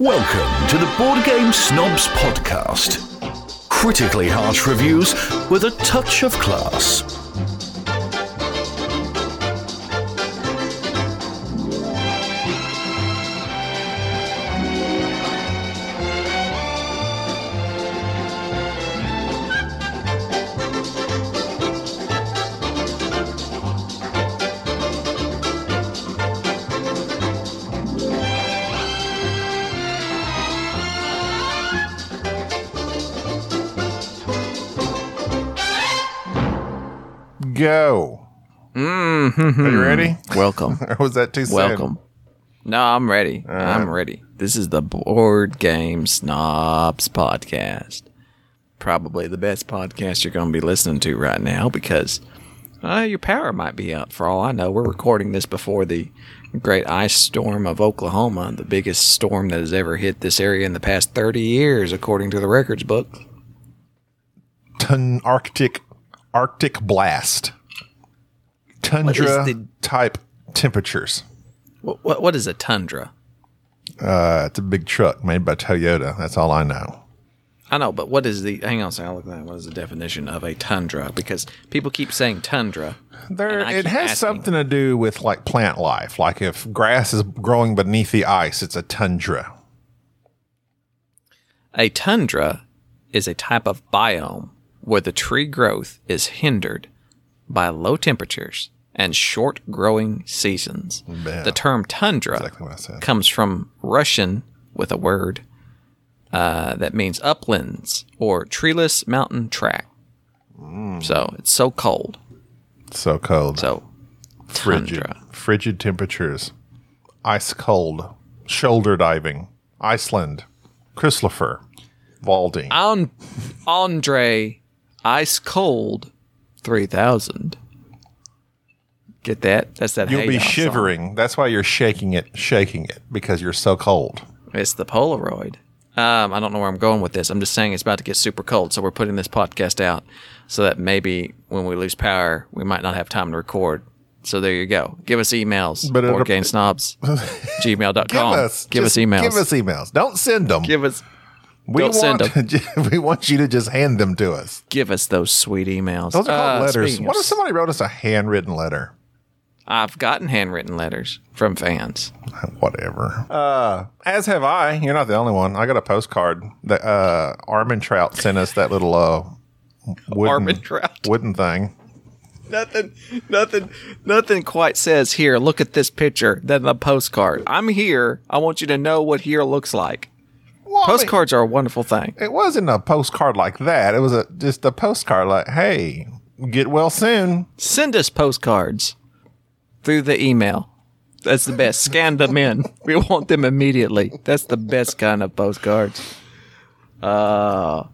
Welcome to the Board Game Snobs Podcast. Critically harsh reviews with a touch of class. Go. Mm-hmm. Are you ready? Welcome. Or was that too soon? Welcome. No, I'm ready. I'm ready. This is the Board Game Snobs podcast. Probably the best podcast you're going to be listening to right now because uh, your power might be out for all I know. We're recording this before the great ice storm of Oklahoma, the biggest storm that has ever hit this area in the past 30 years, according to the records book. Arctic Arctic blast. Tundra the- type temperatures. What, what, what is a tundra? Uh, it's a big truck made by Toyota. That's all I know. I know, but what is the? Hang on a second. I'll look at that. What is the definition of a tundra? Because people keep saying tundra. There, it has asking- something to do with like plant life. Like if grass is growing beneath the ice, it's a tundra. A tundra is a type of biome where the tree growth is hindered by low temperatures and short growing seasons. Yeah. The term tundra Exactly what I said. comes from Russian with a word uh, that means uplands or treeless mountain track. Mm. So it's so cold. So cold. So frigid. tundra. Frigid temperatures. Ice cold. Shoulder diving. Iceland. Chrysler. Valdi. On Andre Ice Cold 3000. Get that? That's that. You'll be Ya song. shivering. That's why you're shaking it, shaking it because you're so cold. It's the Polaroid. Um, I don't know where I'm going with this. I'm just saying it's about to get super cold, so we're putting this podcast out so that maybe when we lose power, we might not have time to record. So there you go. Give us emails. But it'll- boardgamesnobs, gmail.com. Give us, give us emails. Give us emails. Don't send them. give us we don't send want we want you to just hand them to us. give us those sweet emails. Those are called Uh, letters. What if somebody wrote us a handwritten letter? I've gotten handwritten letters from fans. Whatever. Uh, as have I. You're not the only one. I got a postcard that uh, Armin Trout sent us that little uh, wooden, wooden thing. nothing, nothing, nothing quite says here. Look at this picture than the postcard. I'm here. I want you to know what here looks like. Well, I mean, Postcards are a wonderful thing. it wasn't a postcard like that. It was a just a postcard like, "Hey, get well soon." Send us postcards through the email. That's the best. Scan them in. We want them immediately. That's the best kind of postcards. Uh,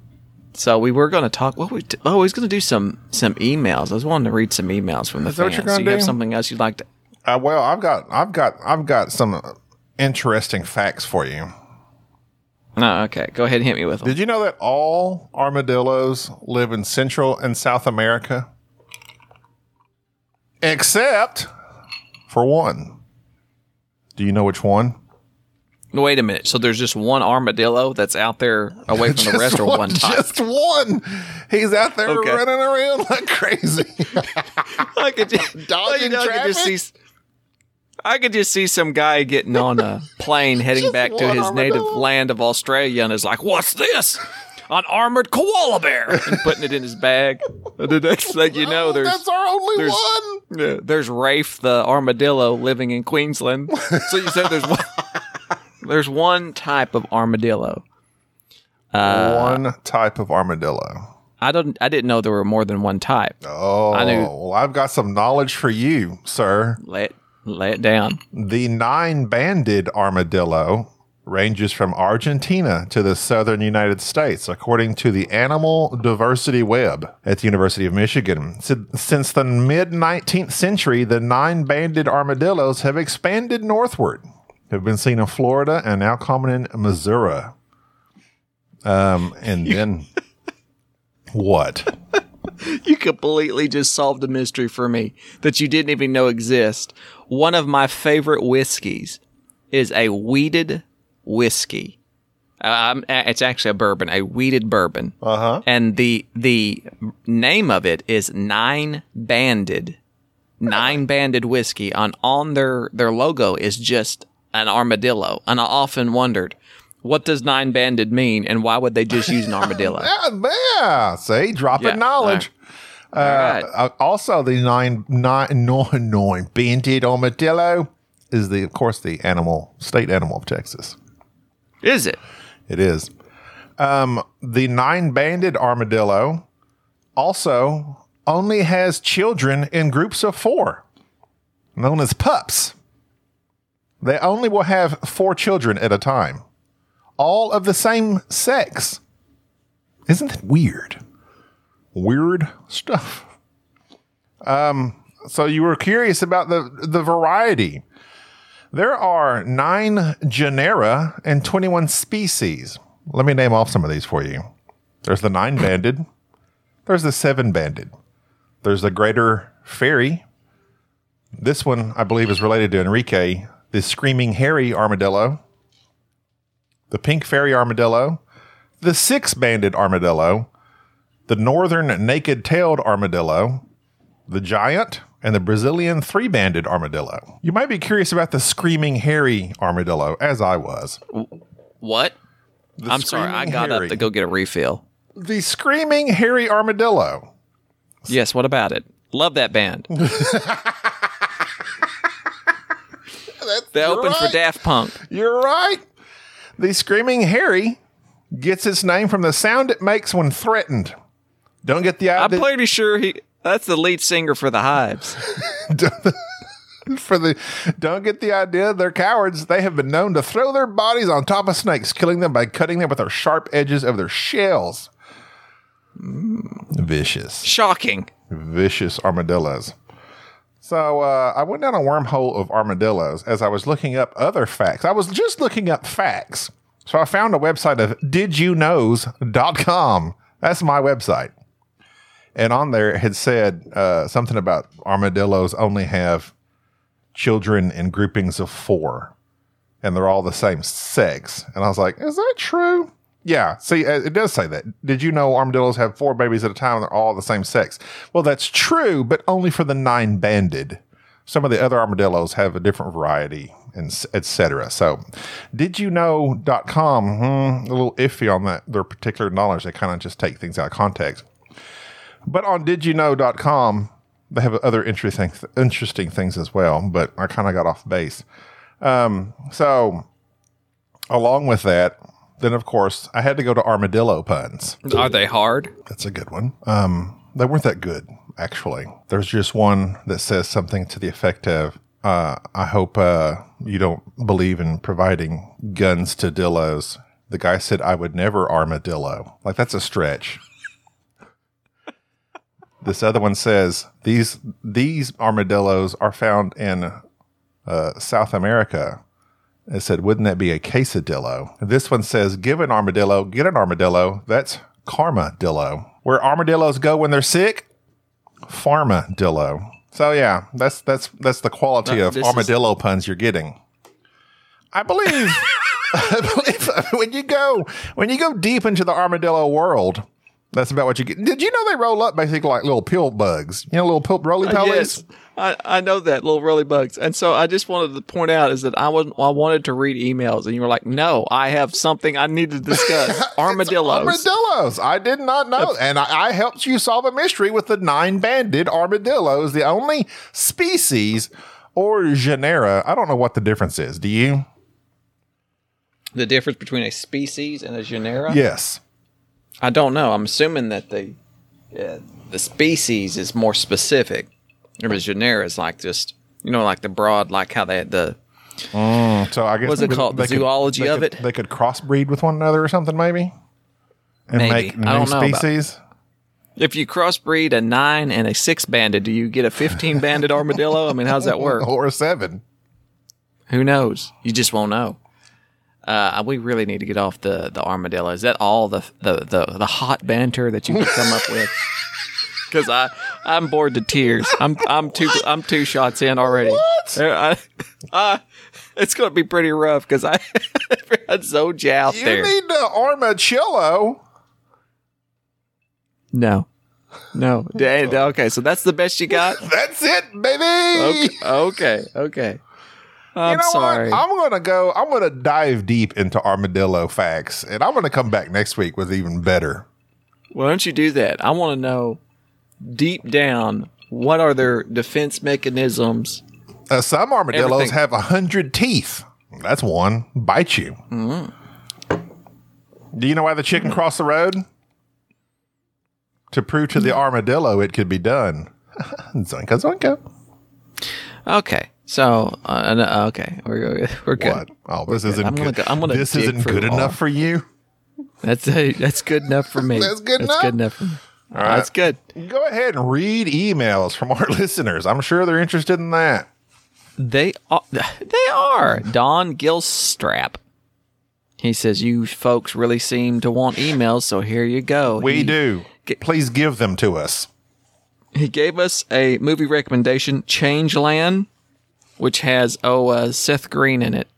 so we were going to talk. What we? T- oh, we was going to do some some emails. I was wanting to read some emails from the Is that what fans. you're gonna Do you have something else you'd like to? Uh, well, I've got, I've got, I've got some interesting facts for you. No, okay. Go ahead and hit me with them. Did you know that all armadillos live in Central and South America? Except for one. Do you know which one? Wait a minute. So there's just one armadillo that's out there away from the rest, or one type? Just one. He's out there Okay. running around like crazy. I could just, Dodging I could just see. I could just see some guy getting on a plane heading back to his native land of Australia and is like, "What's this? An armored koala bear!" and putting it in his bag. And the next thing you know, oh, there's That's our only there's- one. yeah, there's Rafe the armadillo living in Queensland. so you said there's one, there's one type of armadillo. Uh, one type of armadillo. I don't. I didn't know there were more than one type. Oh, I knew- oh, well, I've got some knowledge for you, sir. Let lay it down. The nine banded armadillo ranges from Argentina to the southern United States, according to the Animal Diversity Web at the University of Michigan. Since the mid 19th century, the nine banded armadillos have expanded northward, have been seen in Florida and now common in Missouri. Um, and then what? You completely just solved a mystery for me that you didn't even know exist. One of my favorite whiskeys is a wheated whiskey. Uh, um, uh, it's actually a bourbon, a wheated bourbon. Uh huh. and the the name of it is nine banded nine banded whiskey on on their their logo is just an armadillo and i often wondered what does nine banded mean and why would they just use an armadillo Yeah, yeah. See, dropping Yeah, knowledge. all right. Uh, uh, also, the nine nine nine nine banded armadillo is the, of course, the animal state animal of Texas. Is it It is. Um, the nine banded armadillo also only has children in groups of four, known as pups. They only will have four children at a time, all of the same sex. Isn't that weird? Weird stuff. Um, so you were curious about the the variety. There are nine genera and 21 species. Let me name off some of these for you. There's the nine banded. There's the seven banded. There's the greater fairy. This one, I believe, is related to Enrique. The screaming hairy armadillo. The pink fairy armadillo. The six banded armadillo. The northern naked tailed armadillo. The giant and the Brazilian three banded armadillo. You might be curious about the screaming hairy armadillo, as I was. what The i'm sorry i got hairy. up to go get a refill The screaming hairy armadillo. yes what about it love that band they opened for daft punk You're right. The screaming hairy gets its name from the sound it makes when threatened. Don't get the i'm pretty sure he that's the lead singer for the hives for the don't get the idea they're cowards. They have been known to throw their bodies on top of snakes, killing them by cutting them with their sharp edges of their shells. Vicious. shocking vicious armadillos. So uh, I went down a wormhole of armadillos as I was looking up other facts. I was just looking up facts. So I found a website of didyouKnows.com. That's my website. And on there it had said uh, something about armadillos only have children in groupings of four and they're all the same sex. And I was like, is that true? Yeah. See, uh, it does say that. Did you know armadillos have four babies at a time and they're all the same sex? Well, that's true, but only for the nine banded. Some of the other armadillos have a different variety and etc. So, did you know.com, hmm, a little iffy on that, their particular knowledge. They kind of just take things out of context. But on did you know.com, they have other interesting interesting things as well, but I kind of got off base. Um, so along with that, then of course I had to go to armadillo puns. are they hard That's a good one. Um, they weren't that good actually. There's just one that says something to the effect of, uh, "I hope uh, you don't believe in providing guns to dillos." The guy said, "I would never armadillo." Like that's a stretch. This other one says these these armadillos are found in uh, South America. It said, wouldn't that be a quesadillo? This one says, give an armadillo, get an armadillo. That's karmadillo. Where armadillos go when they're sick, farmadillo. So yeah, that's that's that's the quality No, of this is- armadillo puns you're getting. I believe, I believe when you go when you go deep into the armadillo world, that's about what you get. Did you know they roll up basically like little pill bugs? You know, little pill roly uh, polies. Yes, I, I know that little rolly bugs, and so I just wanted to point out is that I was I wanted to read emails, and you were like, "No, I have something I need to discuss." Armadillos. Armadillos. I did not know. And I, I helped you solve a mystery with the nine banded armadillos, the only species or genera. I don't know what the difference is. Do you? the difference between a species and a genera. Yes. I don't know. I'm assuming that the uh, the species is more specific, the genera is like just you know like the broad, like how they had the So I guess What's it called? The they could- zoology of could- it? They could crossbreed with one another or something, maybe, and Maybe. make new don't know about- species. if you crossbreed a nine and a six banded, do you get a fifteen banded armadillo? I mean, how's that work? Or a seven. Who knows? You just won't know. Uh, we really need to get off the, the armadillo. Is that all the, the, the, the hot banter that you could come up with? Because I I'm bored to tears. I'm I'm two I'm two shots in already. What? Uh, I- uh, it's gonna be pretty rough because I had Zoja out You there. need the armadillo. no, no. Okay, so that's the best you got. That's it, baby. Okay, okay, okay. I'm you know sorry. what? I'm gonna go. I'm gonna dive deep into armadillo facts, and I'm gonna come back next week with even better. Why don't you do that? I want to know deep down what are their defense mechanisms. Uh, some armadillos Everything. have a hundred teeth. That's one. Bite you. Mm-hmm. Do you know why the chicken crossed the road? To prove to the Mm-hmm. armadillo it could be done. zonka zonka. Okay, so uh, no, okay, we're we're good. What? Oh, this isn't I'm gonna good. go- I'm gonna this isn't good enough for you. That's a, that's good enough for me. That's good That's enough? good enough for me. right. That's good. Go ahead and read emails from our listeners. I'm sure they're interested in that. They are. They are. Don Gilstrap. He says you folks really seem to want emails, so here you go. We he, do. Get- Please give them to us. He gave us a movie recommendation, Changeland, which has oh uh, Seth Green in it,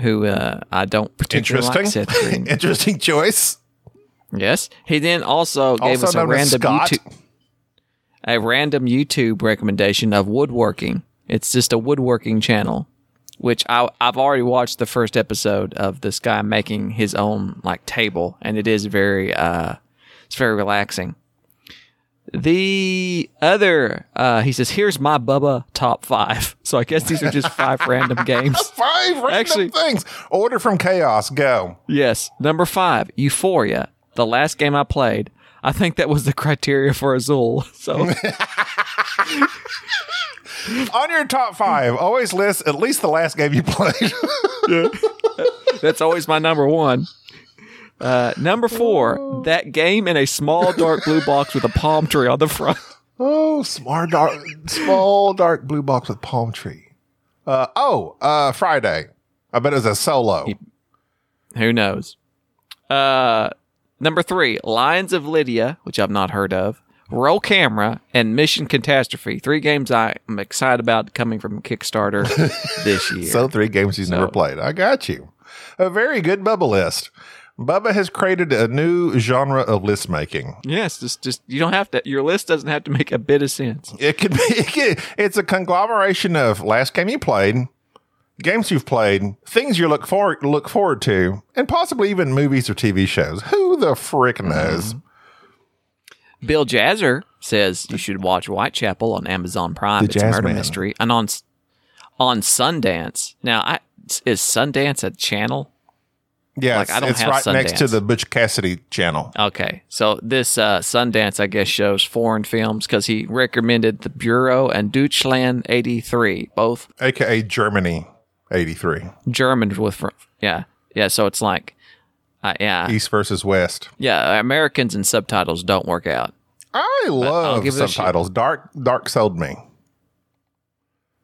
who uh, I don't particularly like. Seth Green. Interesting choice. yes. He then also gave Also us a random Scott. YouTube, a random YouTube recommendation of woodworking. It's just a woodworking channel, which I, I've already watched the first episode of this guy making his own like table, and it is very uh, it's very relaxing. The other, uh, he says, "Here's my Bubba top five. So I guess these are just five random games. Five random Actually- things. Order from chaos. Go. Yes, number five, Euphoria. The last game I played, I think that was the criteria for Azul. So On your top five, always list at least the last game you played. yeah. That's always my number one. Uh, number four, that game in a small dark blue box with a palm tree on the front. oh, smart dark, small dark blue box with palm tree. Uh, oh, uh, Friday. I bet it was a solo. Who knows? Uh, number three, Lions of Lydia, which I've not heard of. Roll Camera and Mission Catastrophe. Three games I'm excited about coming from Kickstarter this year. So three games he's never played. I got you. A very good bubble list. Bubba has created a new genre of list making. yes, just just you don't have to. Your list doesn't have to make a bit of sense. It could be. It could, it's a conglomeration of last game you played, games you've played, things you look forward look forward to, and possibly even movies or TV shows. Who the frick knows? Mm-hmm. Bill Jazzer says you should watch Whitechapel on Amazon Prime. The it's a murder Jazzman. mystery, and on on Sundance. Now, I, is Sundance a channel? Yes, Like, I don't it's have right next to the Butch Cassidy channel. Okay, so this uh, Sundance, I guess, shows foreign films because he recommended The Bureau and Deutschland '83, both aka Germany 83. German with yeah, yeah. So it's like, uh, yeah, East versus West. yeah. Americans and subtitles don't work out. I love give it a shot. subtitles. Dark Dark sold me.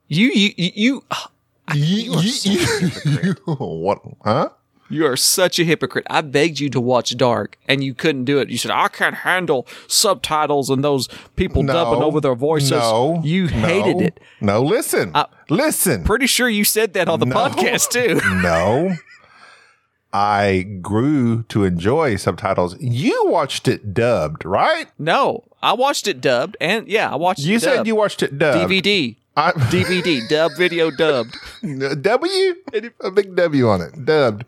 You, you, you, you, you are such a hypocrite. what? Huh? You are such a hypocrite. I begged you to watch Dark, and you couldn't do it. You said I can't handle subtitles and those people dubbing over their voices. No, you hated no, it. No, listen, listen. Pretty sure you said that on the No. podcast too. no, I grew to enjoy subtitles. You watched it dubbed, right? No, I watched it dubbed, and yeah, I watched. It. You said you watched it dubbed. DVD, I, DVD, dub video dubbed. W, a big W on it, dubbed.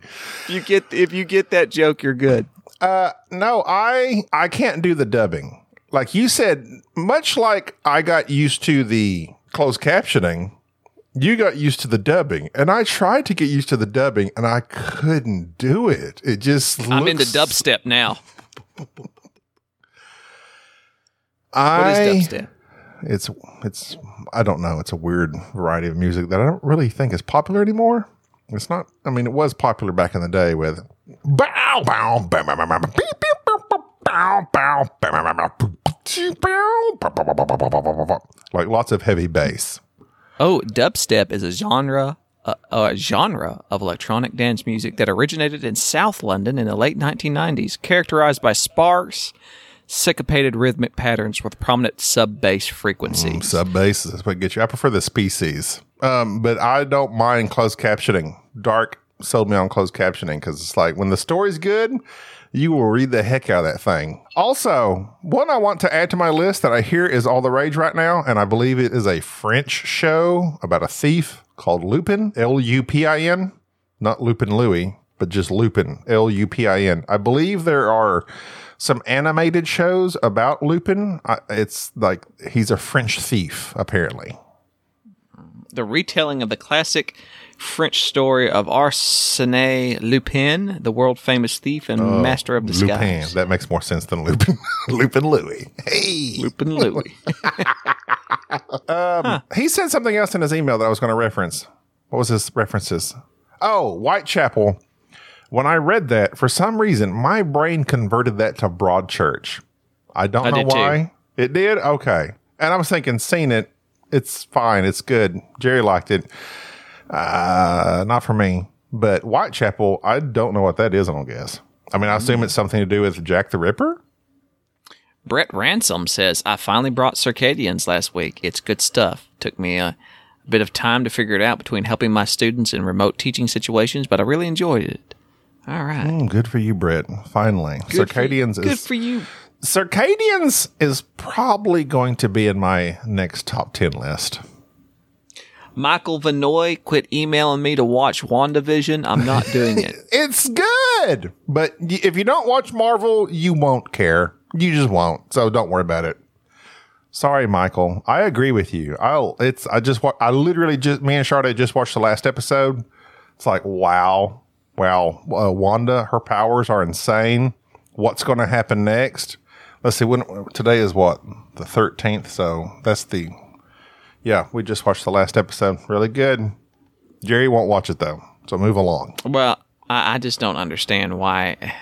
You get if you get that joke, you're good. Uh, no, I I can't do the dubbing. Like you said, much like I got used to the closed captioning, you got used to the dubbing, and I tried to get used to the dubbing, and I couldn't do it. It just I'm looks, into dubstep now. I, What is dubstep? It's it's I don't know. It's a weird variety of music that I don't really think is popular anymore. It's not. I mean, it was popular back in the day with bow bow bow bow bow bow bow like lots of heavy bass. Oh, dubstep is a genre, uh, a genre of electronic dance music that originated in South London in the late 1990s, characterized by sparse, syncopated rhythmic patterns with prominent sub bass frequencies. Sub bass is what gets you. I prefer the species, um, but I don't mind closed captioning. Dark sold me on closed captioning because it's like when the story's good, you will read the heck out of that thing. Also, one I want to add to my list that I hear is all the rage right now, and I believe it is a French show about a thief called Lupin, L U P I N, not Lupin Louis, but just Lupin, L U P I N. I believe there are some animated shows about Lupin. I, it's like he's a French thief, apparently. the retelling of the classic French story of Arsène Lupin, the world famous thief and oh, master of disguise. Lupin. That makes more sense than Lupin. Lupin Louis. Hey. Lupin Louis. Um, he said something else in his email that I was going to reference. What was his references? Oh, Whitechapel. When I read that, for some reason, my brain converted that to Broadchurch. I don't I know did too. why. It did? Okay. And I was thinking, seen it. It's fine. It's good. Jerry liked it. Uh, not for me. But Whitechapel, I don't know what that is, I don't guess. I mean, I assume it's something to do with Jack the Ripper. Brett Ransom says, I finally brought Circadians last week. It's good stuff. Took me a bit of time to figure it out between helping my students in remote teaching situations, but I really enjoyed it. All right. Mm, good for you, Brett. Finally. Good for- Circadians Good for you. Circadians is probably going to be in my next top 10 list. Michael Vanoy quit emailing me to watch WandaVision. I'm not doing it. It's good, but if you don't watch Marvel, you won't care. You just won't. So don't worry about it. Sorry, Michael. I agree with you. I'll, it's, I just, I literally just, me and Charlotte just watched the last episode. It's like, wow, wow. Uh, Wanda, her powers are insane. What's going to happen next? Let's see. When today is what the 13th. So that's the, yeah, we just watched the last episode. Really good. Jerry won't watch it though. So move along. Well, I, I just don't understand why.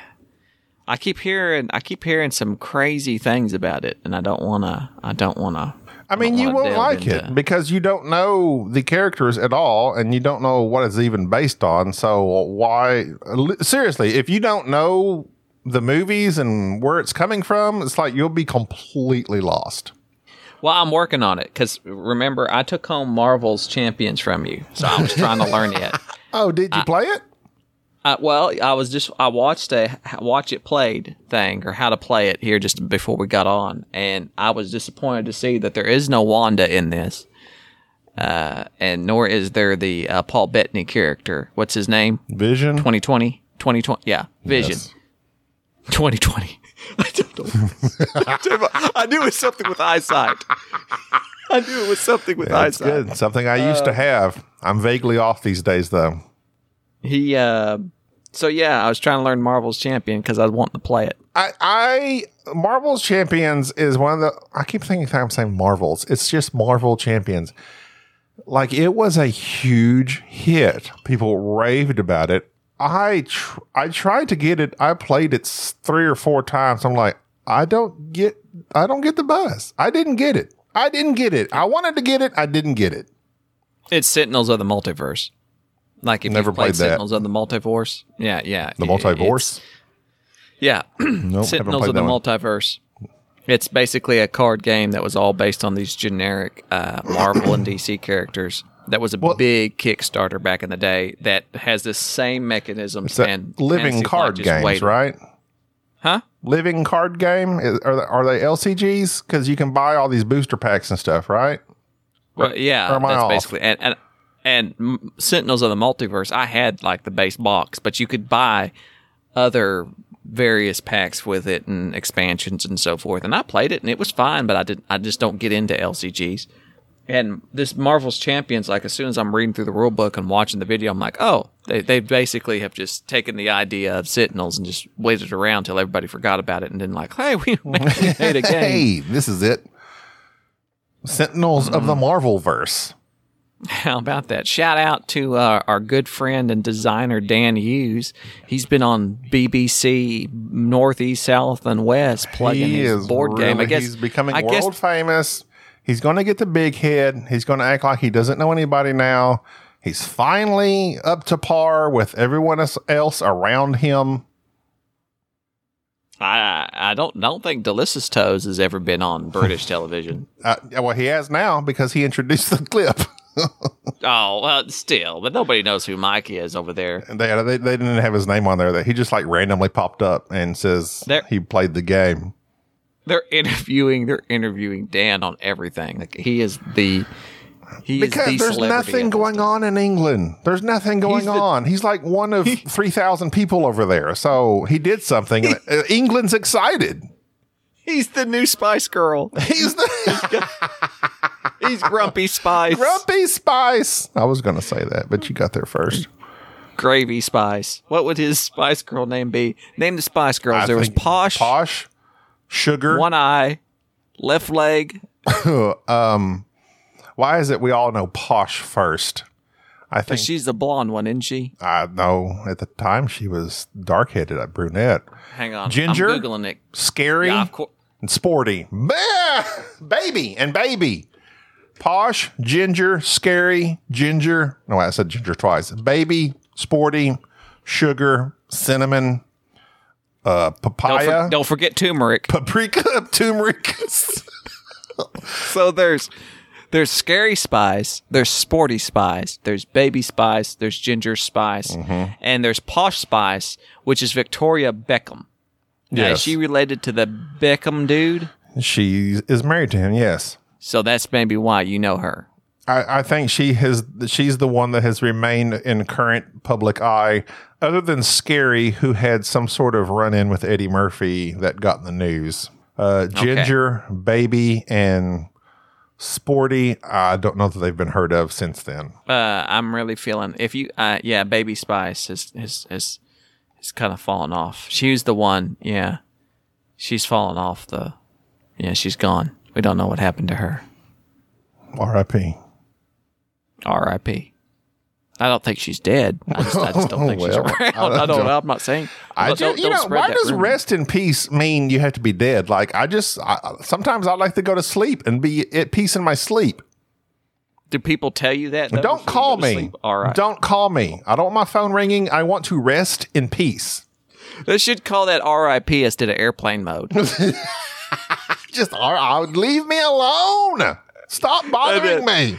I keep hearing, I keep hearing some crazy things about it, and I don't want to. I don't want to. I mean, you won't like it because you don't know the characters at all, and you don't know what it's even based on. So why? Seriously, if you don't know the movies and where it's coming from, it's like you'll be completely lost. Well, I'm working on it because remember, I took home Marvel's Champions from you, so I was trying to learn it. Oh, did you play it? Uh, well, I was just I watched a watch it played thing or how to play it here just before we got on, and I was disappointed to see that there is no Wanda in this, uh, and nor is there the uh, Paul Bettany character. What's his name? Vision. 2020, 2020, yeah, Vision, Yes. 2020. I don't know. I knew it was something with eyesight. I knew it was something with That's eyesight. good. Something I used to Uh, have. I'm vaguely off these days, though. He, uh, so yeah, I was trying to learn Marvel's Champion because I was wanting to play it. I, I Marvel's Champions is one of the. I keep thinking I'm saying Marvels. It's just Marvel Champions. Like it was a huge hit. People raved about it. I tr- I tried to get it. I played it three or four times. I'm like, I don't get. I don't get the buzz. I didn't get it. I didn't get it. I wanted to get it. I didn't get it. It's Sentinels of the Multiverse. Like if Never you've played, played that. Sentinels of the Multiverse, yeah, yeah, The multiverse. yeah, Nope, Sentinels of the one. Multiverse. It's basically a card game that was all based on these generic uh, Marvel and DC characters. That was a Well- big Kickstarter back in the day that has the same mechanisms and living card games, waited. right? Huh? Living card game. Is, are, they, are they LCGs? Because you can buy all these booster packs and stuff, right? Well, yeah, or am I that's off? basically and and and Sentinels of the Multiverse. I had like the base box, but you could buy other various packs with it and expansions and so forth. And I played it and it was fine, but I did I just don't get into LCGs. And this Marvel's Champions, like as soon as I'm reading through the rule book and watching the video, I'm like, oh, they they basically have just taken the idea of Sentinels and just waited around till everybody forgot about it and then like, hey, we made a game. Hey, this is it. Sentinels of Mm. the Marvel verse. How about that? Shout out to uh, our good friend and designer Dan Hughes. He's been on BBC Northeast, South, and West plugging He his is board game. I guess he's becoming I guess world famous. He's going to get the big head. He's going to act like he doesn't know anybody now. He's finally up to par with everyone else- around him. I I, I don't don't think Delicious Toes has ever been on British television. Uh, well, he has now because he introduced the clip. Oh well, still, but nobody knows who Mike is over there. And they, they they didn't have his name on there. That he just like randomly popped up and says There- he played the game. They're interviewing. They're interviewing Dan on everything. Like he is the. He Because is the there's nothing going on in England. There's nothing going the- on. He's like one of three thousand people over there. So he did something. uh, England's excited. He's the new Spice Girl. He's the He's Grumpy Spice. Grumpy Spice. I was going to say that, but you got there first. Gravy Spice. What would his Spice Girl name be? Name the Spice Girls. I there was Posh, Posh, Sugar. One Eye, Left Leg. um, Why is it we all know Posh first? I think She's the blonde one, isn't she? I know at the time she was dark headed, a brunette, Hang on. Ginger? I'm Googling it. scary Yeah, of course. and sporty. Bah! Baby and baby. Posh, ginger, scary, ginger. No, I said ginger twice. Baby, sporty, sugar, cinnamon, uh, Don't, papaya, for- don't forget turmeric. paprika, turmeric. So there's there's scary spies, there's sporty spies, there's baby spies, there's ginger spies, Mm-hmm. and there's posh spies, which is Victoria Beckham. Now, Yes. Is she related to the Beckham dude? she is married to him. Yes. So that's maybe why you know her. I, I think she has. She's the one that has remained in current public eye, other than Scary, who had some sort of run-in with Eddie Murphy that got in the news. Uh, Ginger, Baby, and Sporty. I don't know that they've been heard of since then. Uh, I'm really feeling if you, uh, yeah, Baby Spice has has has, has kind of fallen off. She was the one, yeah. She's fallen off the, yeah, she's gone. We don't know what happened to her. R.I.P. R.I.P. I don't think she's dead. I just, I just don't think she's around. I I don't- know. I'm not saying. I Don't- just, don't- you don't know, why does rumor. rest in peace mean you have to be dead? Like, I just, I, sometimes I like to go to sleep and be at peace in my sleep. Do people tell you that? though, Don't call me. All right. Don't call me. I don't want my phone ringing. I want to rest in peace. They should call that R.I.P. instead of airplane mode. Just all right, leave me alone. Stop bothering me.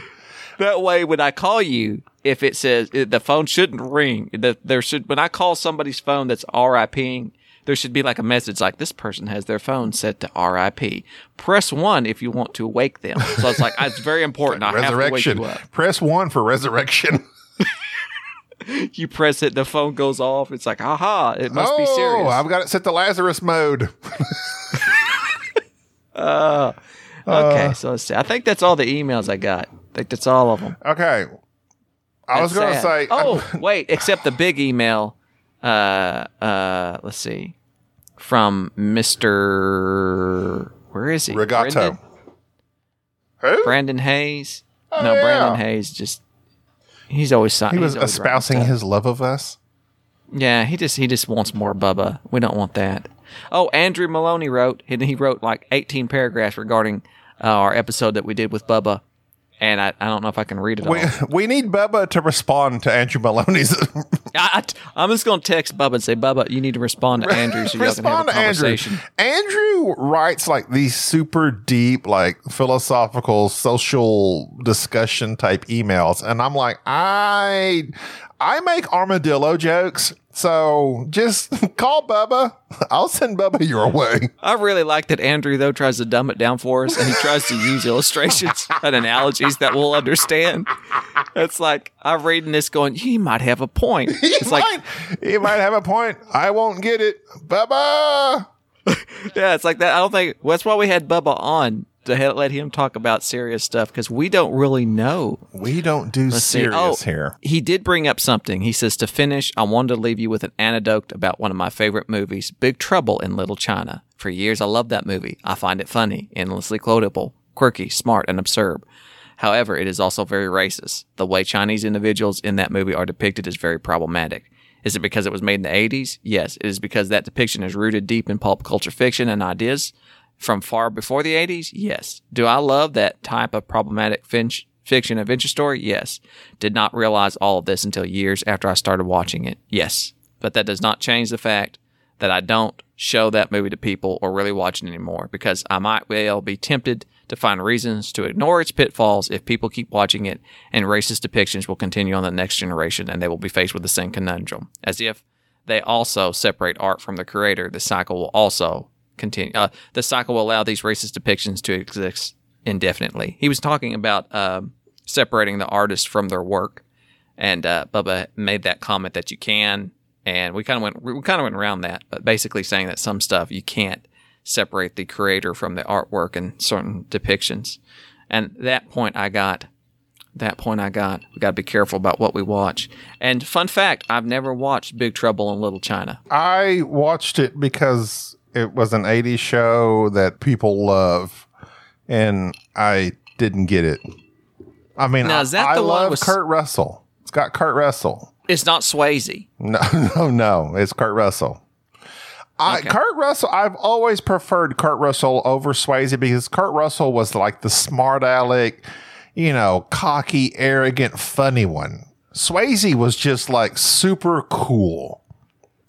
that way, when I call you, if it says the phone shouldn't ring, that there should when I call somebody's phone that's R.I.P.ing, there should be like a message like this person has their phone set to R.I.P. Press one if you want to wake them. So it's like it's very important. I have to wake Resurrection. Press one for resurrection. You press it, the phone goes off. It's like, aha, it must oh, be serious. Oh, I've got it set to Lazarus mode. Okay, so let's see. I think that's all the emails I got. I think that's all of them. Okay. I was going to say, Oh, wait, except the big email. Uh, uh, let's see, from Mister. Where is he? Regato. Brendan, Who? Brandon Hayes. no, Oh, yeah. Brandon Hayes. Just he's always signing. he was espousing his love of us. Yeah, he just he just wants more Bubba. We don't want that. Oh, Andrew Maloney wrote, and he wrote like 18 paragraphs regarding uh, our episode that we did with Bubba, and I, I don't know if I can read it We, all. we need Bubba to respond to Andrew Maloney's. I, am just going to text Bubba and say, Bubba, you need to respond to Andrew so y'all can have respond to Andrew. conversation. Andrew writes like these super deep, like philosophical, social discussion type emails, and I'm like, I, I make armadillo jokes, so just call Bubba. I'll send Bubba your way. I really like that Andrew though tries to dumb it down for us, and he tries to use illustrations and analogies that we'll understand. It's like I'm reading this, going, "He might have a point." He It's like, might, he might have a point. I won't get it, Bubba. yeah, it's like that. I don't think well, that's why we had Bubba on to let him talk about serious stuff because we don't really know. We don't do Let's serious Oh, here. He did bring up something. He says to finish, I wanted to leave you with an anecdote about one of my favorite movies, Big Trouble in Little China. For years, I loved that movie. I find it funny, endlessly quotable, quirky, smart, and absurd. However, it is also very racist. The way Chinese individuals in that movie are depicted is very problematic. Is it because it was made in the 80s? Yes. It is because that depiction is rooted deep in pulp culture fiction and ideas from far before the 80s? Yes. Do I love that type of problematic finch, fiction adventure story? Yes. Did not realize all of this until years after I started watching it? Yes. But that does not change the fact that I don't show that movie to people or really watch it anymore because I might well be tempted to find reasons to ignore its pitfalls if people keep watching it and racist depictions will continue on the next generation and they will be faced with the same conundrum. As if they also separate art from the creator, the cycle will also continue. Uh, the cycle will allow these racist depictions to exist indefinitely. He was talking about um, separating the artist from their work, and uh, Bubba made that comment that you can, and we kind of went we kind of went around that, but basically saying that some stuff you can't separate the creator from the artwork in certain depictions, and that point I got. That point I got. We got to be careful about what we watch. And fun fact, I've never watched Big Trouble in Little China. I watched it because it was an 80s show that people love, and I didn't get it. I mean, Now, I, is that I the one love with- Kurt Russell. It's got Kurt Russell. It's not Swayze. No, no, no. It's Kurt Russell. I, Okay. Kurt Russell, I've always preferred Kurt Russell over Swayze because Kurt Russell was like the smart aleck, you know, cocky, arrogant, funny one. Swayze was just like super cool.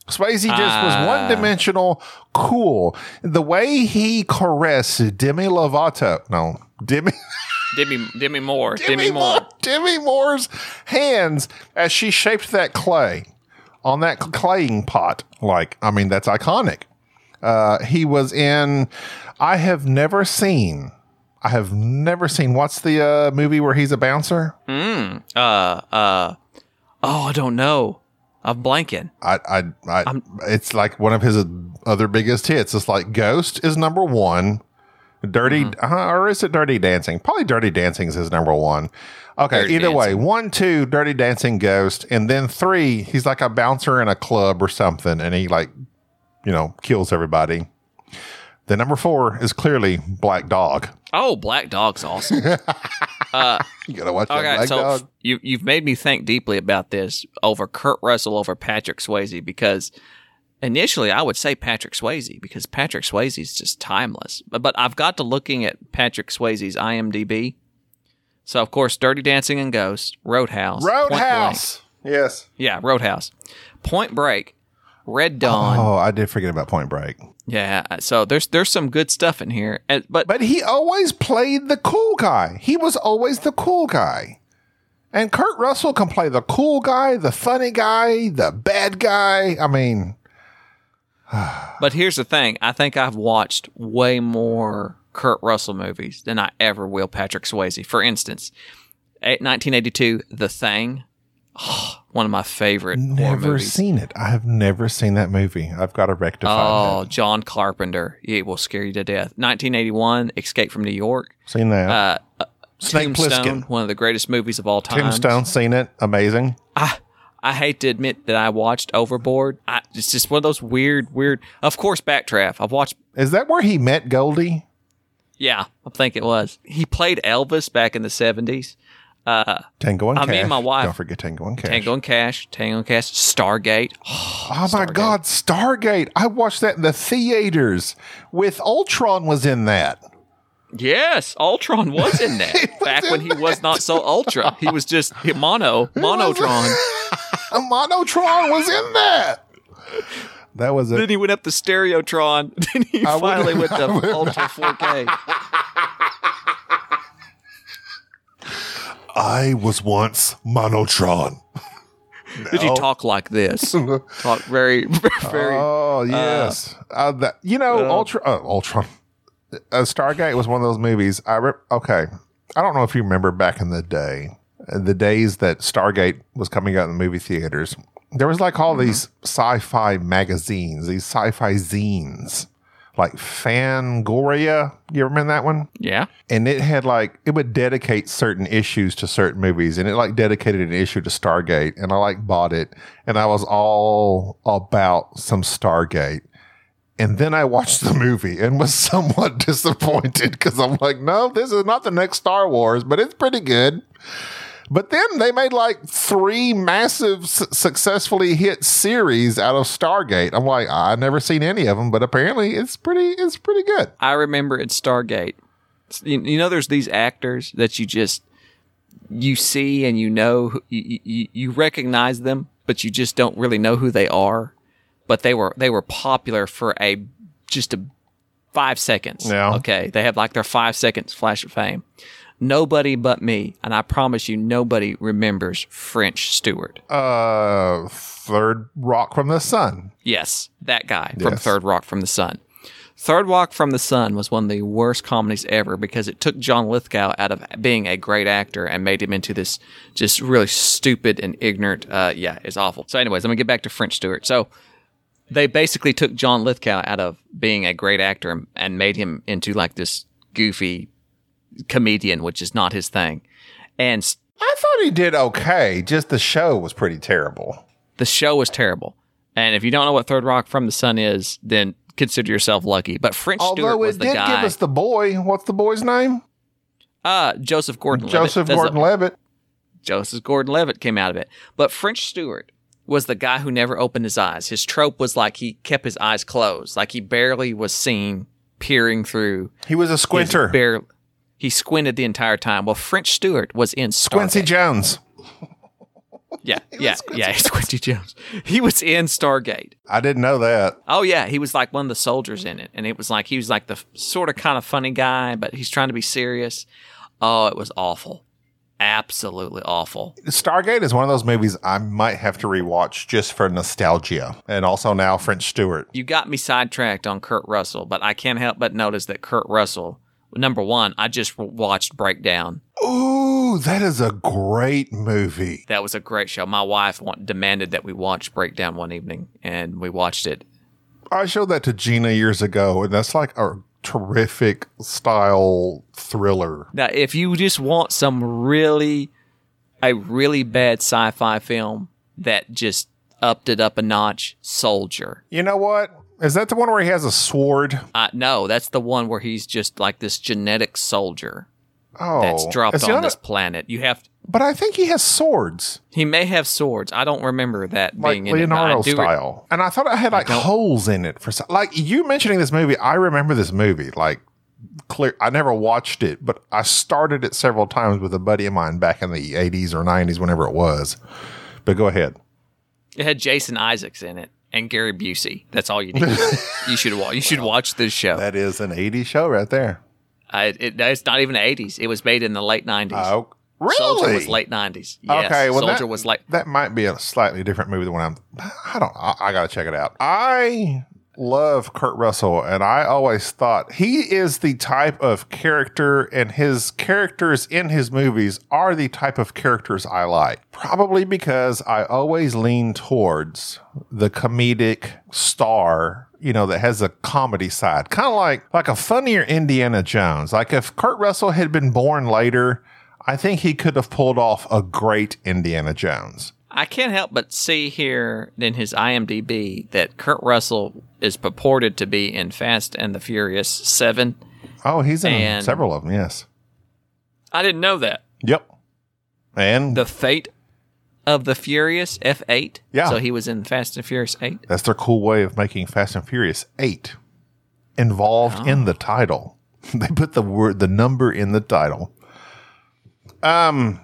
Swayze just was Ah. one dimensional cool. The way he caressed Demi Lovato, no, Demi. Demi Demi Moore. Demi, Demi Moore. Moore. Demi Moore's hands as she shaped that clay on that claying pot. Like, I mean, that's iconic. Uh, he was in. I have never seen. I have never seen. What's the uh, movie where he's a bouncer? Uh uh. Oh, I don't know. I'm blanking. I, I, I'm. it's like one of his other biggest hits. It's like Ghost is number one. Dirty, Mm-hmm. uh, or is it Dirty Dancing? Probably Dirty Dancing is his number one. Okay, Dirty either way, one, two, Dirty Dancing, Ghost, and then three, he's like a bouncer in a club or something, and he like, you know, kills everybody. The number four is clearly Black Dog. Oh, Black Dog's awesome. Uh, you gotta watch that Okay, Black so Dog. you you've made me think deeply about this over Kurt Russell over Patrick Swayze because initially I would say Patrick Swayze because Patrick Swayze is just timeless. But, but I've got to looking at Patrick Swayze's IMDb. So of course, Dirty Dancing and Ghost, Roadhouse, Roadhouse. Yes. yeah, Roadhouse, Point Break, Red Dawn. Oh, I did forget about Point Break. Yeah, so there's there's some good stuff in here, and, but But he always played the cool guy. He was always the cool guy. And Kurt Russell can play the cool guy, the funny guy, the bad guy. I mean, But here's the thing: I think I've watched way more Kurt Russell movies than I ever will Patrick Swayze. For instance, 1982, The Thing, one of my favorite never seen it. I have never seen that movie. I've got to rectify Oh, that. John Carpenter, it will scare you to death. 1981, Escape from New York, Seen that. uh, Snake Tombstone, Plissken. one of the greatest movies of all time. Tombstone, seen it. Amazing. I I hate to admit that I watched Overboard. I, it's just one of those weird, weird. Of course, Backdraft. I've watched Is that where he met Goldie? Yeah, I think it was. He played Elvis back in the 70s. Uh, Tango and I Cash. mean, my wife- Don't forget Tango and Cash. Tango and Cash, Tango and Cash, Stargate. Oh my God, Stargate! I watched that in the theaters. With Ultron was in that. Yes, Ultron was in that. back when he was not so ultra. He was just mono, monotron. A Monotron was in that. That was it. then he went up to Stereotron. Then he I finally went I to Ultra 4K. I was once Monotron. Did you talk like this? talk very, very. Oh yes, uh, that, you know, Ultra, uh, Ultron, uh, Stargate was one of those movies. I re- okay, I don't know if you remember back in the day, uh, the days that Stargate was coming out in the movie theaters. There was like all these sci-fi magazines, these sci-fi zines, like Fangoria. You ever remember that one? yeah. and it had like it would dedicate certain issues to certain movies and it like dedicated an issue to stargate and i like bought it and i was all about some stargate and then i watched the movie and was somewhat disappointed because i'm like no this is not the next star wars but it's pretty good but then they made like three massive su- successfully hit series out of stargate i'm like i've never seen any of them but apparently it's pretty it's pretty good I remember at Stargate. You, you know, there's these actors that you just you see and you know you, you, you recognize them, but you just don't really know who they are. but they were they were popular for a just a five seconds. Yeah. Okay, they had like their five seconds flash of fame. Nobody but me, and I promise you, nobody remembers French Stewart. Uh, third rock from the sun. Yes, that guy from Third Rock from the Sun. Third Rock from the Sun was one of the worst comedies ever because it took John Lithgow out of being a great actor and made him into this just really stupid and ignorant. Uh, yeah, it's awful. So, anyways, let me get back to French Stewart. So, they basically took John Lithgow out of being a great actor and- and made him into like this goofy comedian, which is not his thing. And I thought he did okay. Just the show was pretty terrible. the show was terrible. And if you don't know what Third Rock from the Sun is, then consider yourself lucky. But French Stewart Although was it the did guy. give us the boy. What's the boy's name? uh, Joseph Gordon. Joseph Gordon Levitt. Joseph Gordon Levitt came out of it. But French Stewart was the guy who never opened his eyes. His trope was like he kept his eyes closed, like he barely was seen peering through. He was a squinter. Bare, he squinted the entire time. Well, French Stewart was in Quincy Stargate. Jones. Yeah, yeah, yeah. He's Quincy Jones. He was in Stargate. I didn't know that. Oh yeah, he was like one of the soldiers in it, and it was like he was like the sort of kind of funny guy, but he's trying to be serious. Oh, it was awful, absolutely awful. Stargate is one of those movies I might have to rewatch just for nostalgia. And also now French Stewart. You got me sidetracked on Kurt Russell, but I can't help but notice that Kurt Russell, number one, I just watched Breakdown. Ooh, that is a great movie. That was a great show. My wife want, demanded that we watch Breakdown one evening, and we watched it. I showed that to Gina years ago, and that's like a terrific style thriller. Now, if you just want some really, a really bad sci-fi film that just upped it up a notch, Soldier. You know what? Is that the one where he has a sword? Uh, no, that's the one where he's just like this genetic soldier Oh, that's dropped on a- this planet. You have But I think he has swords, he may have swords. I don't remember that like being in Leonardo I do re- style. and I thought it had like holes in it for like you mentioning this movie. I remember this movie like clear. I never watched it, but I started it several times with a buddy of mine back in the eighties or nineties, whenever it was. But go ahead. it had Jason Isaacs in it and Gary Busey. That's all you need. you should watch. You should watch this show. That is an '80s show right there. Uh, it, it's not even the eighties. It was made in the late nineties. Oh, really? Soldier was late nineties. Yes. Okay, well, Soldier that, was late. That might be a slightly different movie than what I'm. I don't. I, I got to check it out. I love Kurt Russell, and I always thought he is the type of character, and his characters in his movies are the type of characters I like. Probably because I always lean towards the comedic star you know, that has a comedy side, kind of like like a funnier Indiana Jones. Like if Kurt Russell had been born later, I think he could have pulled off a great Indiana Jones. I can't help but see here in his IMDb that Kurt Russell is purported to be in Fast and the Furious Seven. Oh, he's in And- several of them. Yes. I didn't know that. Yep. And The Fate of the Furious F8. Yeah. So he was in Fast and Furious 8. that's their cool way of making Fast and Furious eight involved in the title. they put the word, the number in the title. Um,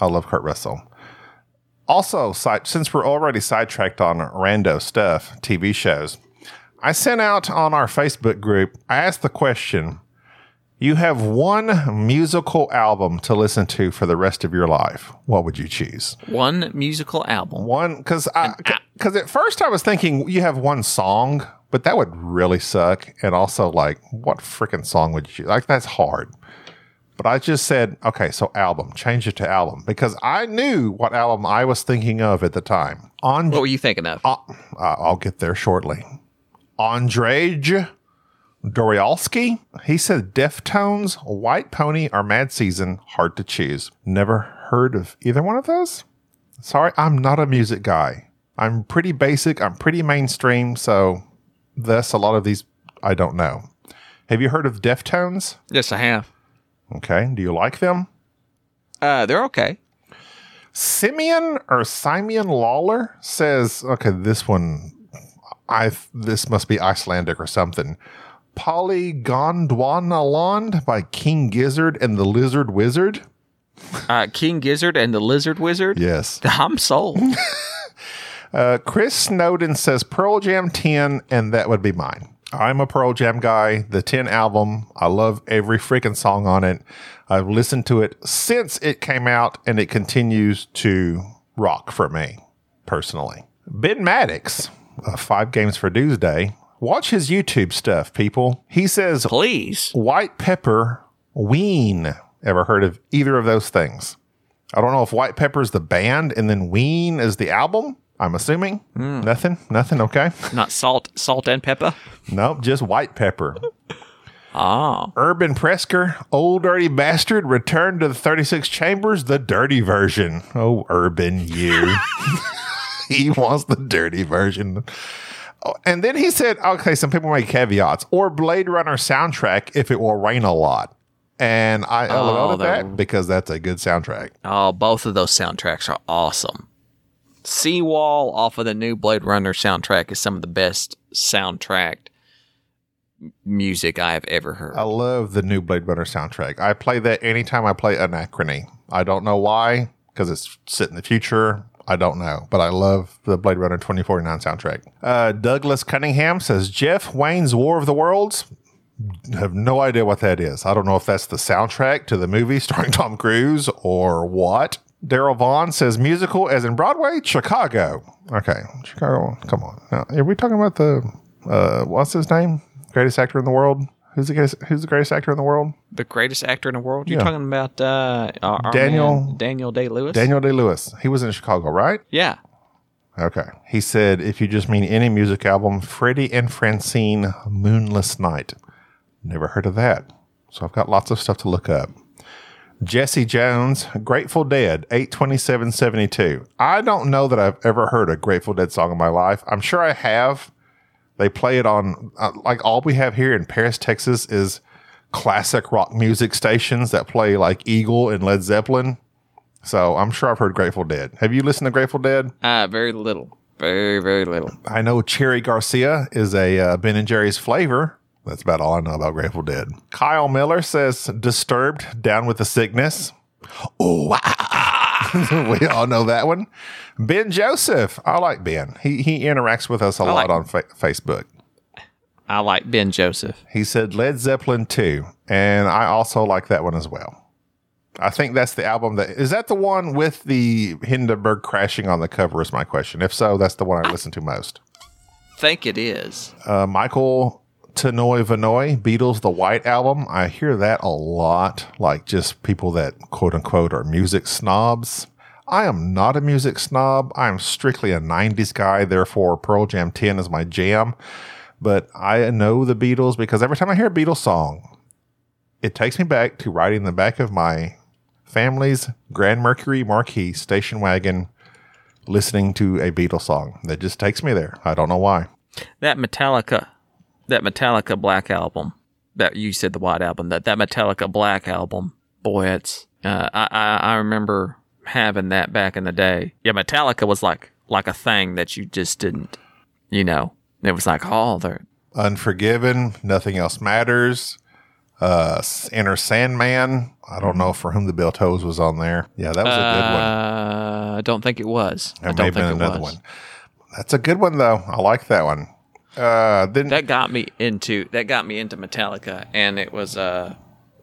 I love Kurt Russell. Also, since we're already sidetracked on rando stuff, TV shows, I sent out on our Facebook group. I asked the question: You have one musical album to listen to for the rest of your life. What would you choose? One musical album. One, because I, because at first I was thinking you have one song, but that would really suck. And also, like, what freaking song would you choose? Like, that's hard. But I just said, okay, so album, change it to album because I knew what album I was thinking of at the time. On, What were you thinking of? uh, I'll get there shortly. Andrej Dorialski, he said Deftones, White Pony, or Mad Season, hard to choose. Never heard of either one of those? Sorry, I'm not a music guy. I'm pretty basic, I'm pretty mainstream, so thus a lot of these I don't know. Have you heard of Deftones? Yes, I have. Okay, do you like them? Uh, they're okay. Simeon or Simeon Lawler says, okay, this one, I this must be Icelandic or something. Polygondwanaland by King Gizzard and the Lizard Wizard. Uh, King Gizzard and the Lizard Wizard. Yes. I'm sold. Uh, Chris Snowden says Pearl Jam 10, and that would be mine. I'm a Pearl Jam guy. The 10 album, I love every freaking song on it. I've listened to it since it came out, and it continues to rock for me personally. Ben Maddox, uh, Five Games for Tuesday. Watch his YouTube stuff, people. He says Please. white pepper ween. Ever heard of either of those things? I don't know if White Pepper is the band and then Ween is the album. I'm assuming hmm. nothing, nothing. Okay, Not salt, salt and pepper. nope, just White Pepper. Oh, Urban Presker, old dirty bastard, returned to the 36 chambers, the dirty version. Oh, Urban, you. he wants the dirty version. Oh, and then he said, okay, some people make caveats, or Blade Runner soundtrack if it will rain a lot. And I oh, LOL at that because that's a good soundtrack. oh, both of those soundtracks are awesome. Seawall off of the new Blade Runner soundtrack is some of the best soundtracked music I have ever heard. I love the new Blade Runner soundtrack. I play that anytime I play Anachrony. I don't know why, because it's set in the future. I don't know, but I love the Blade Runner 2049 soundtrack. Uh, Douglas Cunningham says Jeff Wayne's War of the Worlds. Have no idea what that is. I don't know if that's the soundtrack to the movie starring Tom Cruise or what. Daryl Vaughn says musical as in Broadway, Chicago. Okay, Chicago. Come on. Now, are we talking about the uh, what's his name? Greatest actor in the world. Who's the greatest, who's the greatest actor in the world? the greatest actor in the world? You're Yeah. talking about uh, our, Daniel- man, Daniel Day Lewis? Daniel Day Lewis. He was in Chicago, right? Yeah. Okay. He said, if you just mean any music album, Freddie and Francine, Moonless Night. Never heard of that. So I've got lots of stuff to look up. Jesse Jones, Grateful Dead, 82772. I don't know that I've ever heard a Grateful Dead song in my life. I'm sure I have. They play it on, uh, like, all we have here in Paris, Texas is classic rock music stations that play like Eagle and Led Zeppelin. So I'm sure I've heard Grateful Dead. Have you listened to Grateful Dead? Uh, very little. Very, very little. I know Cherry Garcia is a uh, Ben and Jerry's flavor. That's about all I know about Grateful Dead. Kyle Miller says, "Disturbed, down with the sickness." Oh, we all know that one. Ben Joseph, I like Ben. He he interacts with us a lot like- on fa- Facebook. I like Ben Joseph. He said Led Zeppelin 2, and I also like that one as well. I think that's the album that is that the one with the Hindenburg crashing on the cover is my question. If so, that's the one I listen to most. Think it is. uh, Michael Tanoy Vanoy, Beatles, the White Album. I hear that a lot, like just people that quote unquote are music snobs. I am not a music snob. I am strictly a 90s guy. Therefore, Pearl Jam 10 is my jam. But I know the Beatles because every time I hear a Beatles song, it takes me back to riding the back of my family's Grand Mercury Marquis station wagon listening to a Beatles song. That just takes me there. I don't know why. That Metallica, that Metallica Black album, that you said the White album, that that Metallica Black album, boy, it's. Uh, I, I I remember having that back in the day. Yeah, Metallica was like like a thing that you just didn't, you know. It was like, oh, they're Unforgiven, Nothing Else Matters, uh, Enter Sandman. I don't know for whom the Bell Tolls was on there. Yeah, that was a good one. Uh, I don't think it was. I There may don't think it another was. one. That's a good one though. I like that one. Uh, then That got me into that got me into Metallica, and it was uh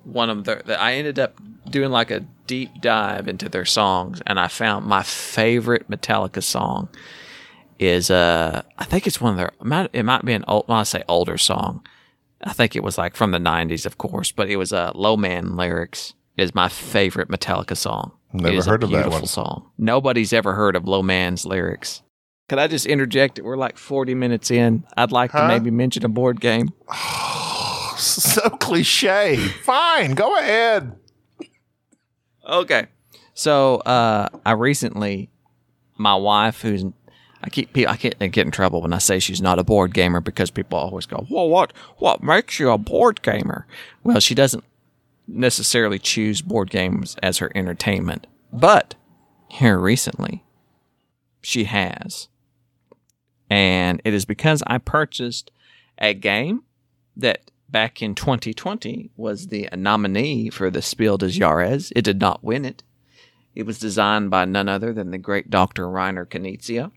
one of their. That I ended up doing like a deep dive into their songs, and I found my favorite Metallica song is uh I think it's one of their. It might, it might be an old. When I say older song, I think it was like from the '90s, of course, but it was uh, "Low Man" lyrics is my favorite Metallica song. Never it is heard a of that beautiful one. song. Nobody's ever heard of Low Man's lyrics. Could I just interject? that We're like 40 minutes in. I'd like to maybe mention a board game. so cliche. Fine, go ahead. Okay. So uh, I recently, my wife, who's I keep I can't get in trouble when I say she's not a board gamer because people always go, "Well, what what makes you a board gamer?" Well, she doesn't necessarily choose board games as her entertainment, but here recently, she has, and it is because I purchased a game that back in 2020 was the nominee for the Spiel des Jahres. It did not win it. It was designed by none other than the great Dr. Reiner Knizia.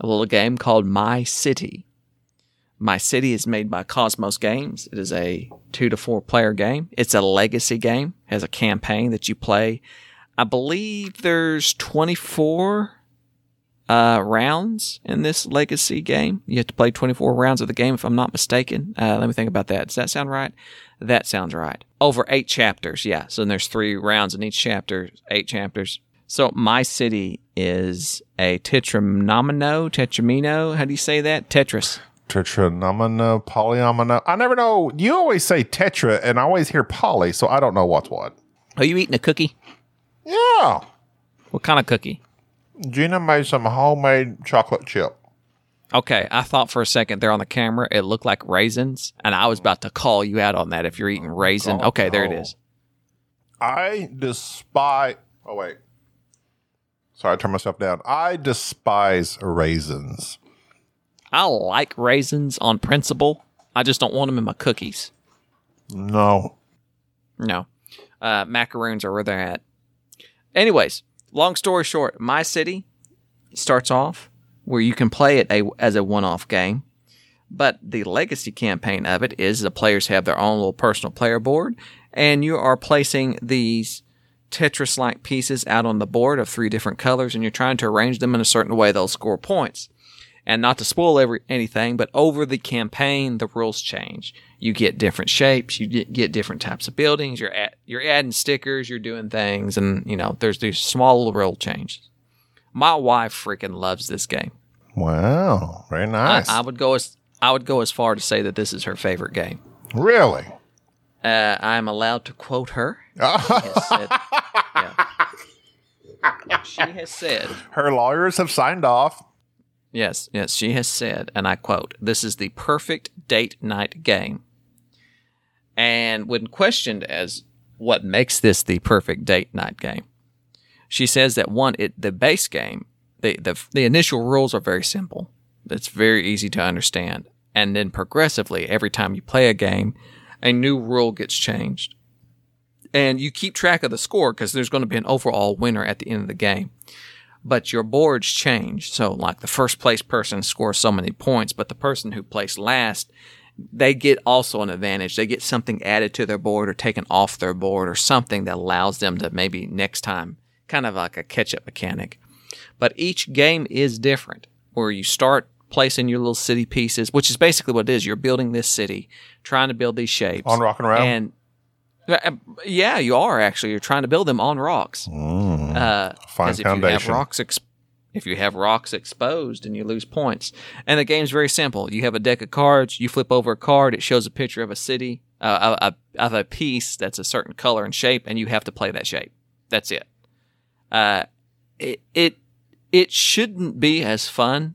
a little game called My City. My City is made by Kosmos Games. It is a two to four player game. It's a legacy game, has a campaign that you play. I believe there's 24 uh, rounds in this legacy game. You have to play 24 rounds of the game, if I'm not mistaken. Uh, let me think about that. Does that sound right? That sounds right. Over eight chapters, yeah. So there's three rounds in each chapter, eight chapters. So my city is a tetranomino, tetramino. How do you say that? Tetris. Tetranomino, polyomino. I never know. You always say tetra, and I always hear poly, so I don't know what's what. Are you eating a cookie? Yeah. What kind of cookie? Gina made some homemade chocolate chip. Okay, I thought for a second there on the camera it looked like raisins, and I was about to call you out on that if you're eating raisin. God, Okay, there it is. I despise. Oh wait. Sorry, I turned myself down. I despise raisins. I like raisins on principle. I just don't want them in my cookies. No. No, uh, macaroons are where they're at. Anyways, long story short, my city starts off where you can play it a, as a one-off game, but the legacy campaign of it is the players have their own little personal player board, and you are placing these Tetris-like pieces out on the board of three different colors, and you're trying to arrange them in a certain way they'll score points. And not to spoil every anything, but over the campaign, the rules change. You get different shapes. You get, get different types of buildings. You're at, you're adding stickers. You're doing things, and you know there's these small little rule changes. My wife freaking loves this game. Wow. Very I, nice. I would go as I would go as far to say that this is her favorite game. really? Uh, I'm allowed to quote her. She has said, yeah. she has said Her lawyers have signed off. Yes, yes, she has said, and I quote, this is the perfect date night game. And when questioned as what makes this the perfect date night game, she says that one, it the base game, the, the the initial rules are very simple. It's very easy to understand. And then progressively, every time you play a game, a new rule gets changed. And you keep track of the score because there's going to be an overall winner at the end of the game but your boards change. So, like the first place person scores so many points, but the person who placed last, they get also an advantage. They get something added to their board or taken off their board or something that allows them to maybe next time, kind of like a catch up mechanic. But each game is different, where you start placing your little city pieces, which is basically what it is. You're building this city, trying to build these shapes On Rock and Roll? and yeah, you are actually. You're trying to build them on rocks. Uh, Fine if you have foundation. rocks, ex- if you have rocks exposed, and you lose points. And the game's very simple. You have a deck of cards. You flip over a card. It shows a picture of a city, uh, of, of a piece that's a certain color and shape, and you have to play that shape. That's it. Uh, it it it shouldn't be as fun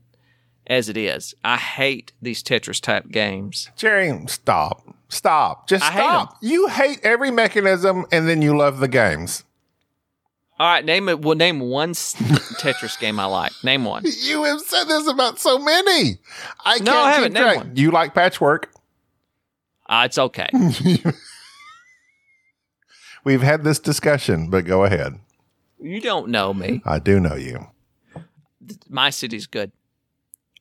as it is. I hate these Tetris type games. Jerry, stop. Stop. Just I hate stop. You hate every mechanism and then you love the games. All right, name it. Well, name one Tetris game I like. Name one. You have said this about so many. I can't No, I haven't. Name track. one. You like patchwork. Uh, it's okay. We've had this discussion, but go ahead. You don't know me. I do know you. My city's good.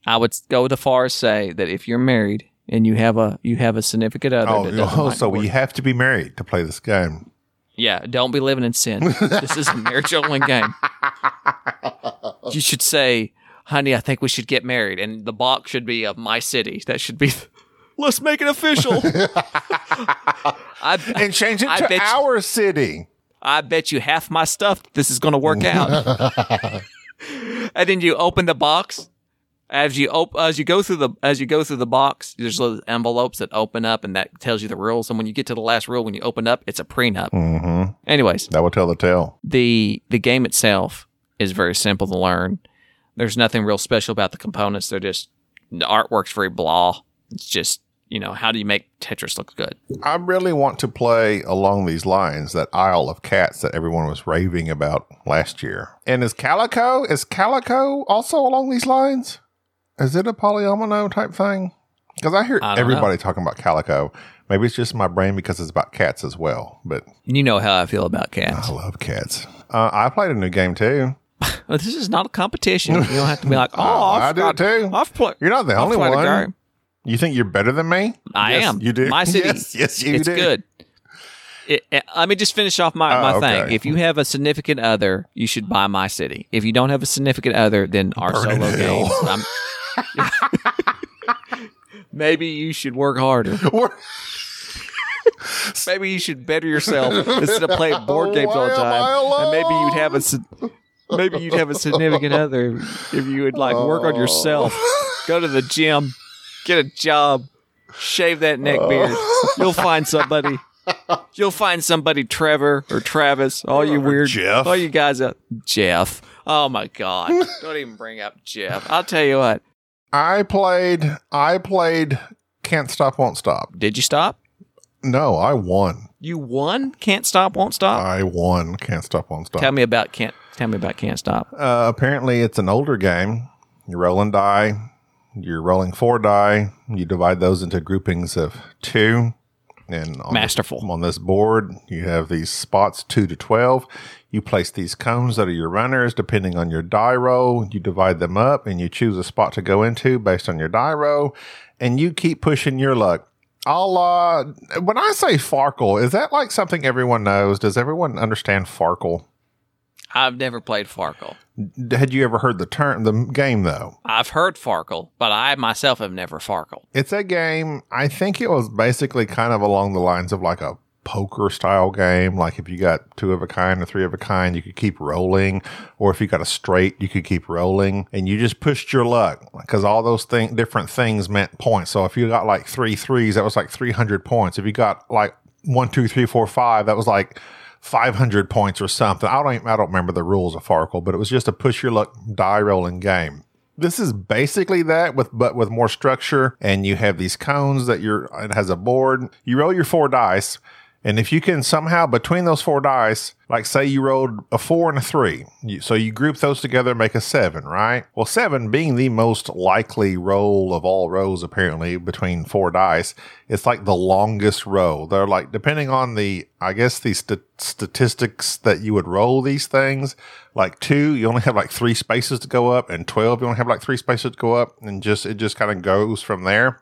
I would go the far as say that if you're married and you have a you have a significant other, Oh, oh so we have to be married to play this game. yeah, don't be living in sin. this is a marriage only game. You should say, "Honey, I think we should get married," and the box should be of my city. That should be. Let's make it official. I, And change it I to bet you- our city. I bet you half my stuff this is going to work out. and then you open the box. As you op- as you go through the as you go through the box, there's little envelopes that open up, and that tells you the rules. And when you get to the last rule, when you open up, it's a prenup. Mm-hmm. Anyways, That will tell the tale. the the game itself is very simple to learn. There's nothing real special about the components. They're just the artwork's very blah. It's just you know how do you make Tetris look good? I really want to play along these lines that Isle of Cats that everyone was raving about last year. And is Calico is Calico also along these lines? Is it a polyomino type thing? Because I hear I everybody talking about Calico. Maybe it's just my brain because it's about cats as well. But You know how I feel about cats. I love cats. Uh, I played a new game too. this is not a competition. You don't have to be like, oh, I've I do got- too. I've played. You're not the I've only one. You think you're better than me? I Yes, am. You do. My city. Yes, yes you it's do. good. It, it- let me just finish off my, Oh, my okay. thing. If you have a significant other, you should buy my city. If you don't have a significant other, then our Burn solo games. Maybe you should work harder. Maybe you should better yourself instead of playing board games all the Why am I time. And maybe you'd have a maybe you'd have a significant other if you would like work on yourself, oh. go to the gym, get a job, shave that neck oh. beard. You'll find somebody. You'll find somebody, Trevor or Travis, all you weird, Jeff. all you guys out, Jeff. Oh my God! Don't even bring up Jeff. I'll tell you what. I played. I played. Can't stop, won't stop. Did you stop? No, I won. You won. Can't stop, won't stop. I won. Can't stop, won't stop. Tell me about can't. Tell me about can't stop. Uh, apparently, it's an older game. You're rolling die. You're rolling four die. You divide those into groupings of two. And on Masterful. This, on this board, you have these spots two to twelve. You place these cones that are your runners, depending on your die roll. You divide them up, and you choose a spot to go into based on your die roll, and you keep pushing your luck. I'll, uh, when I say Farkle, is that like something everyone knows? Does everyone understand Farkle? I've never played Farkle. Had you ever heard the term, the game though? I've heard Farkle, but I myself have never Farkle. It's a game. I think it was basically kind of along the lines of like a poker style game. Like if you got two of a kind or three of a kind, you could keep rolling, or if you got a straight, you could keep rolling, and you just pushed your luck because all those thing different things meant points. So if you got like three threes, that was like three hundred points. If you got like one, two, three, four, five, that was like 500 points or something. I don't even, I don't remember the rules of Farkle, but it was just a push your luck die rolling game. This is basically that with but with more structure and you have these cones that you're it has a board. You roll your four dice and if you can somehow between those four dice, like say you rolled a four and a three, you, so you group those together make a seven, right? Well, seven being the most likely roll of all rows, apparently between four dice, it's like the longest row. They're like depending on the, I guess the st- statistics that you would roll these things. Like two, you only have like three spaces to go up, and twelve, you only have like three spaces to go up, and just it just kind of goes from there.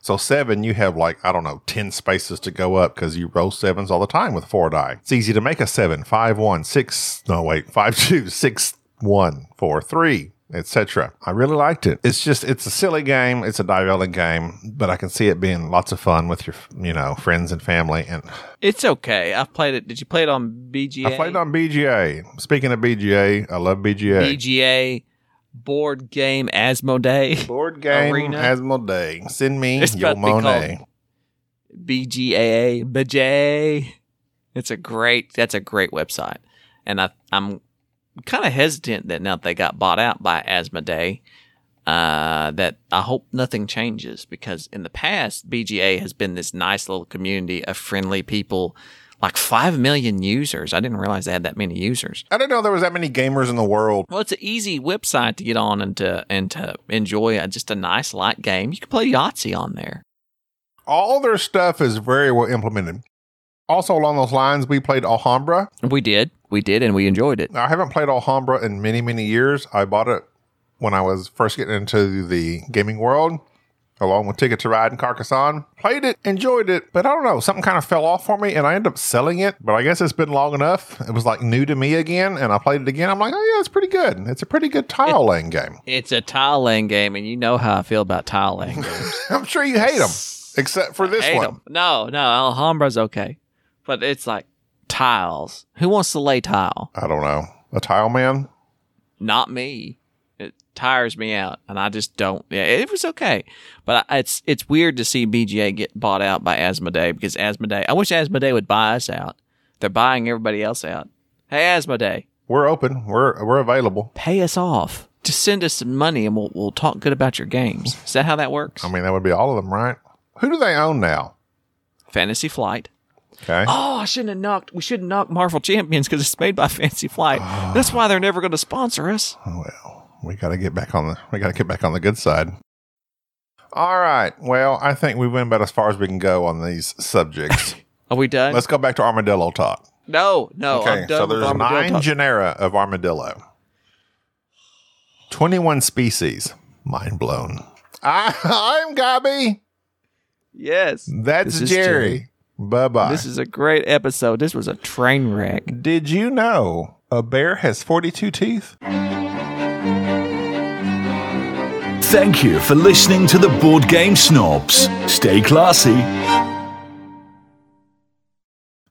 So seven, you have like, I don't know, 10 spaces to go up because you roll sevens all the time with four die. It's easy to make a seven, five, one, six, no, wait, five, two, six, one, four, three, etc. I really liked it. It's just, it's a silly game. It's a die rolling game, but I can see it being lots of fun with your, you know, friends and family. And It's okay. I've played it. Did you play it on BGA? I played on BGA. Speaking of BGA, I love BGA. BGA board game Asmodee. Board game Arena. Asmodee. Send me It's your about to Monet. called BGAA. BJ. It's a great. That's a great website, and I, I'm kind of hesitant that now that they got bought out by Asmodee, uh, that I hope nothing changes because in the past BGA has been this nice little community of friendly people, like five million users. I didn't realize they had that many users. I didn't know there was that many gamers in the world. Well, it's an easy website to get on and to and to enjoy a, just a nice light game. You can play Yahtzee on there. all their stuff is very well implemented. Also, along those lines, we played Alhambra. We did, we did, and we enjoyed it. I haven't played Alhambra in many, many years. I bought it when I was first getting into the gaming world, along with Ticket to Ride and Carcassonne. Played it, enjoyed it, but I don't know, something kind of fell off for me, and I ended up selling it. But I guess it's been long enough. It was like new to me again, and I played it again. I'm like, oh yeah, it's pretty good. It's a pretty good tile laying game. It's a tile laying game, and you know how I feel about tile laying games. I'm sure you hate them, except for this one. 'em. No, no, Alhambra's okay, but it's like tiles. Who wants to lay tile? I don't know, a tile man. Not me. Tires me out, and I just don't. Yeah, it was okay, but I, it's it's weird to see BGA get bought out by Asmodee because Asmodee. I wish Asmodee would buy us out. They're buying everybody else out. Hey, Asmodee, We're open. We're we're available. pay us off. Just send us some money, and we'll we'll talk good about your games. Is that how that works? I mean, that would be all of them, right? Who do they own now? Fantasy Flight. Okay. Oh, I shouldn't have knocked. We shouldn't knock Marvel Champions because it's made by Fantasy Flight. That's why they're never going to sponsor us. Oh, well, we got to get back on the we got to get back on the good side. All right. Well, I think we went about as far as we can go on these subjects. Are we done? Let's go back to armadillo talk. No, no. Okay. so there's nine talk. genera of armadillo. Twenty-one species. Mind blown. I, am Gabby. Yes. That's Jerry. Jerry. Bye bye. This is a great episode. This was a train wreck. Did you know a bear has 42 teeth? Thank you for listening to the Board Game Snobs. Stay classy.